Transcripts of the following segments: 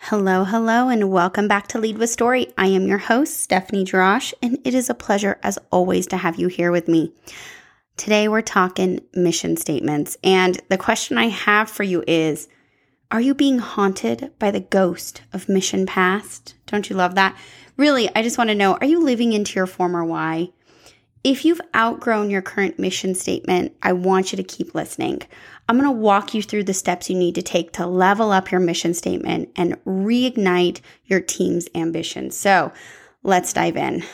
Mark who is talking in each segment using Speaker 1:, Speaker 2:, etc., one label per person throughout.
Speaker 1: Hello, hello, and welcome back to Lead with Story. I am your host, Stephanie Drosh, and it is a pleasure, as always, to have you here with me. Today, we're talking mission statements, and the question I have for you is Are you being haunted by the ghost of mission past? Don't you love that? Really, I just want to know are you living into your former why? If you've outgrown your current mission statement, I want you to keep listening. I'm going to walk you through the steps you need to take to level up your mission statement and reignite your team's ambition. So let's dive in.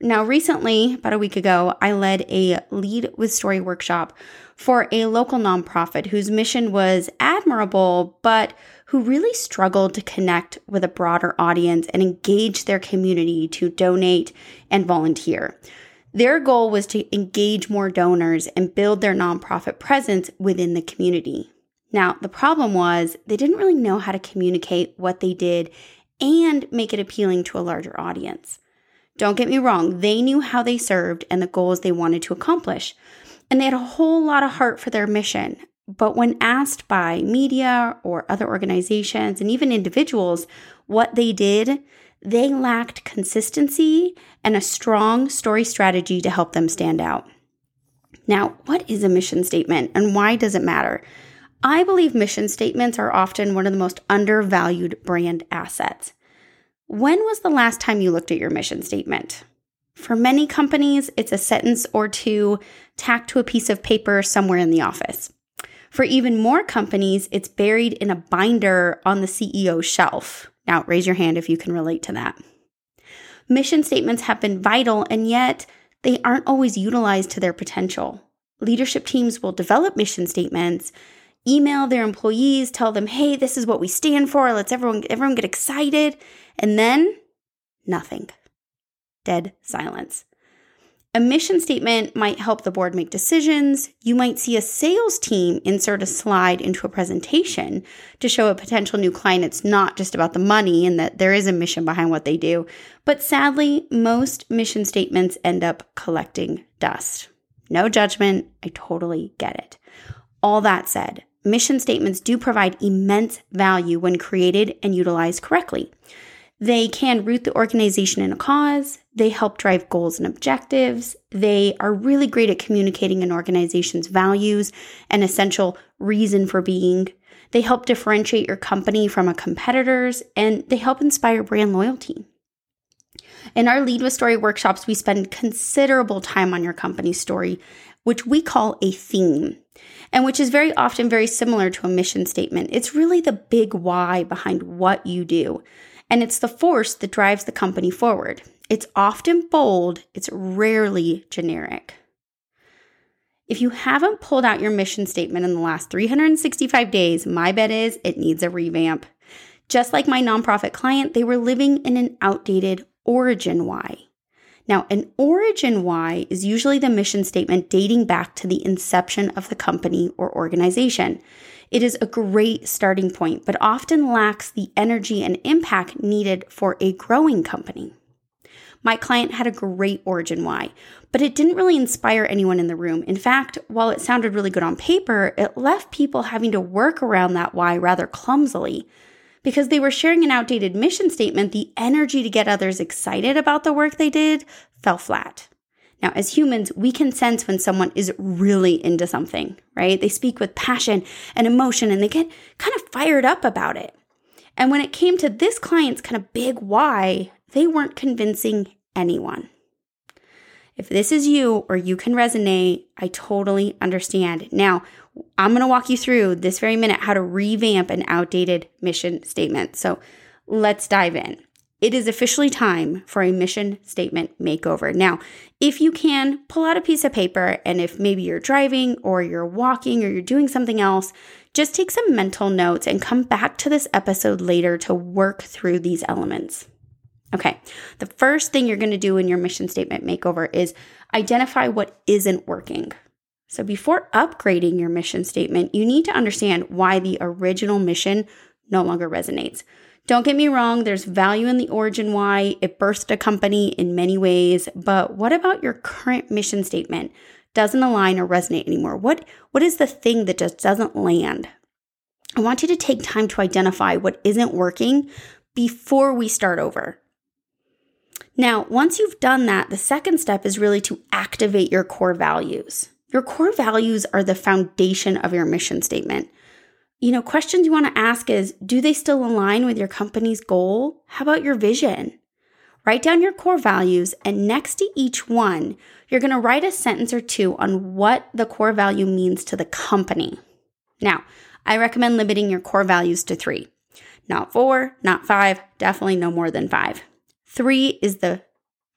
Speaker 1: Now, recently, about a week ago, I led a lead with story workshop for a local nonprofit whose mission was admirable, but who really struggled to connect with a broader audience and engage their community to donate and volunteer. Their goal was to engage more donors and build their nonprofit presence within the community. Now, the problem was they didn't really know how to communicate what they did and make it appealing to a larger audience. Don't get me wrong, they knew how they served and the goals they wanted to accomplish. And they had a whole lot of heart for their mission. But when asked by media or other organizations and even individuals what they did, they lacked consistency and a strong story strategy to help them stand out. Now, what is a mission statement and why does it matter? I believe mission statements are often one of the most undervalued brand assets. When was the last time you looked at your mission statement? For many companies, it's a sentence or two tacked to a piece of paper somewhere in the office. For even more companies, it's buried in a binder on the CEO's shelf. Now, raise your hand if you can relate to that. Mission statements have been vital, and yet they aren't always utilized to their potential. Leadership teams will develop mission statements, email their employees, tell them, "Hey, this is what we stand for. Let's everyone everyone get excited." And then nothing. Dead silence. A mission statement might help the board make decisions. You might see a sales team insert a slide into a presentation to show a potential new client it's not just about the money and that there is a mission behind what they do. But sadly, most mission statements end up collecting dust. No judgment, I totally get it. All that said, mission statements do provide immense value when created and utilized correctly. They can root the organization in a cause. They help drive goals and objectives. They are really great at communicating an organization's values and essential reason for being. They help differentiate your company from a competitor's and they help inspire brand loyalty. In our Lead with Story workshops, we spend considerable time on your company's story, which we call a theme, and which is very often very similar to a mission statement. It's really the big why behind what you do and it's the force that drives the company forward. It's often bold, it's rarely generic. If you haven't pulled out your mission statement in the last 365 days, my bet is it needs a revamp. Just like my nonprofit client, they were living in an outdated origin why. Now, an origin why is usually the mission statement dating back to the inception of the company or organization. It is a great starting point, but often lacks the energy and impact needed for a growing company. My client had a great origin why, but it didn't really inspire anyone in the room. In fact, while it sounded really good on paper, it left people having to work around that why rather clumsily. Because they were sharing an outdated mission statement, the energy to get others excited about the work they did fell flat. Now, as humans, we can sense when someone is really into something, right? They speak with passion and emotion and they get kind of fired up about it. And when it came to this client's kind of big why, they weren't convincing anyone. If this is you or you can resonate, I totally understand. Now, I'm going to walk you through this very minute how to revamp an outdated mission statement. So let's dive in it is officially time for a mission statement makeover. Now, if you can, pull out a piece of paper, and if maybe you're driving or you're walking or you're doing something else, just take some mental notes and come back to this episode later to work through these elements. Okay, the first thing you're gonna do in your mission statement makeover is identify what isn't working. So, before upgrading your mission statement, you need to understand why the original mission no longer resonates. Don't get me wrong, there's value in the origin why. It birthed a company in many ways, but what about your current mission statement? Doesn't align or resonate anymore? What what is the thing that just doesn't land? I want you to take time to identify what isn't working before we start over. Now, once you've done that, the second step is really to activate your core values. Your core values are the foundation of your mission statement. You know, questions you want to ask is Do they still align with your company's goal? How about your vision? Write down your core values, and next to each one, you're going to write a sentence or two on what the core value means to the company. Now, I recommend limiting your core values to three. Not four, not five, definitely no more than five. Three is the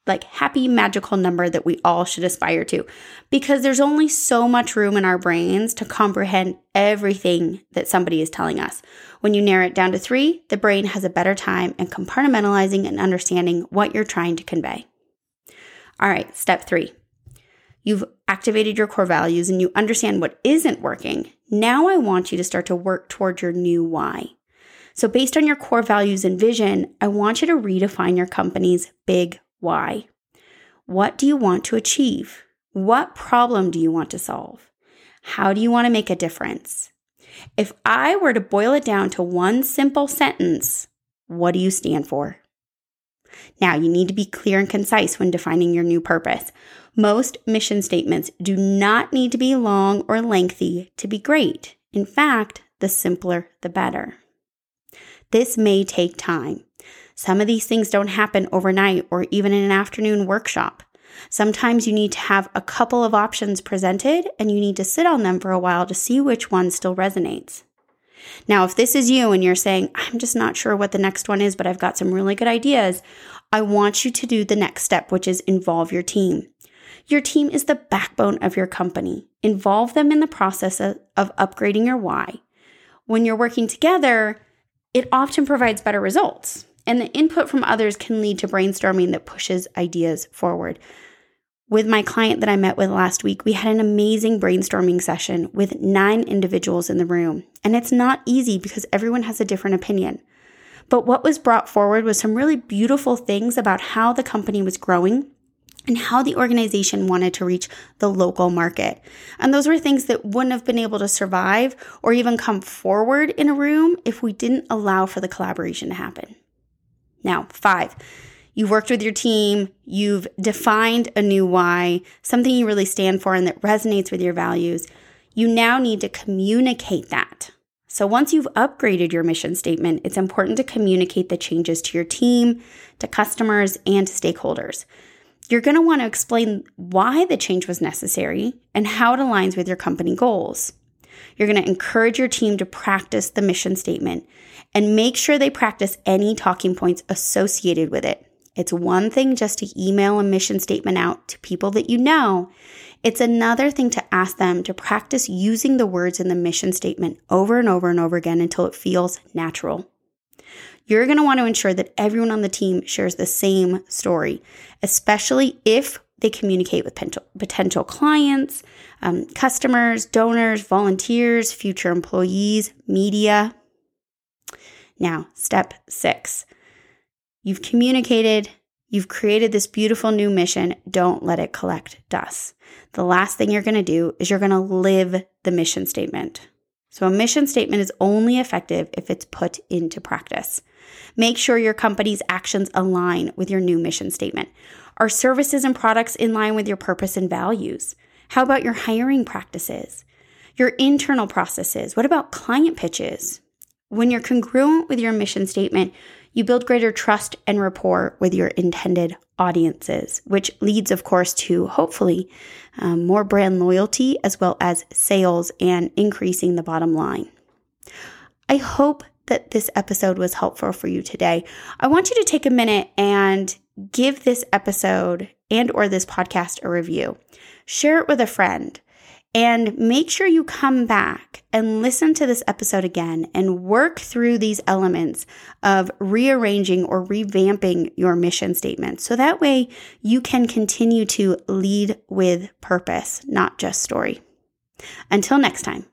Speaker 1: like happy magical number that we all should aspire to because there's only so much room in our brains to comprehend everything that somebody is telling us. When you narrow it down to 3, the brain has a better time in compartmentalizing and understanding what you're trying to convey. All right, step 3. You've activated your core values and you understand what isn't working. Now I want you to start to work toward your new why. So, based on your core values and vision, I want you to redefine your company's big why. What do you want to achieve? What problem do you want to solve? How do you want to make a difference? If I were to boil it down to one simple sentence, what do you stand for? Now, you need to be clear and concise when defining your new purpose. Most mission statements do not need to be long or lengthy to be great. In fact, the simpler, the better. This may take time. Some of these things don't happen overnight or even in an afternoon workshop. Sometimes you need to have a couple of options presented and you need to sit on them for a while to see which one still resonates. Now, if this is you and you're saying, I'm just not sure what the next one is, but I've got some really good ideas, I want you to do the next step, which is involve your team. Your team is the backbone of your company. Involve them in the process of, upgrading your why. When you're working together, it often provides better results. And the input from others can lead to brainstorming that pushes ideas forward. With my client that I met with last week, we had an amazing brainstorming session with nine individuals in the room. And it's not easy because everyone has a different opinion. But what was brought forward was some really beautiful things about how the company was growing and how the organization wanted to reach the local market. And those were things that wouldn't have been able to survive or even come forward in a room if we didn't allow for the collaboration to happen. Now, five, you've worked with your team, you've defined a new why, something you really stand for and that resonates with your values. You now need to communicate that. So once you've upgraded your mission statement, it's important to communicate the changes to your team, to customers, and to stakeholders. You're going to want to explain why the change was necessary and how it aligns with your company goals. You're going to encourage your team to practice the mission statement and make sure they practice any talking points associated with it. It's one thing just to email a mission statement out to people that you know. It's another thing to ask them to practice using the words in the mission statement over and over and over again until it feels natural. You're going to want to ensure that everyone on the team shares the same story, especially if they communicate with potential clients, um, customers, donors, volunteers, future employees, media. Now, step six you've communicated, you've created this beautiful new mission. Don't let it collect dust. The last thing you're going to do is you're going to live the mission statement. So, a mission statement is only effective if it's put into practice. Make sure your company's actions align with your new mission statement. Are services and products in line with your purpose and values? How about your hiring practices? Your internal processes? What about client pitches? When you're congruent with your mission statement, you build greater trust and rapport with your intended audiences, which leads, of course, to hopefully um, more brand loyalty as well as sales and increasing the bottom line. I hope that this episode was helpful for you today. I want you to take a minute and give this episode and or this podcast a review. Share it with a friend and make sure you come back and listen to this episode again and work through these elements of rearranging or revamping your mission statement. So that way you can continue to lead with purpose, not just story. Until next time.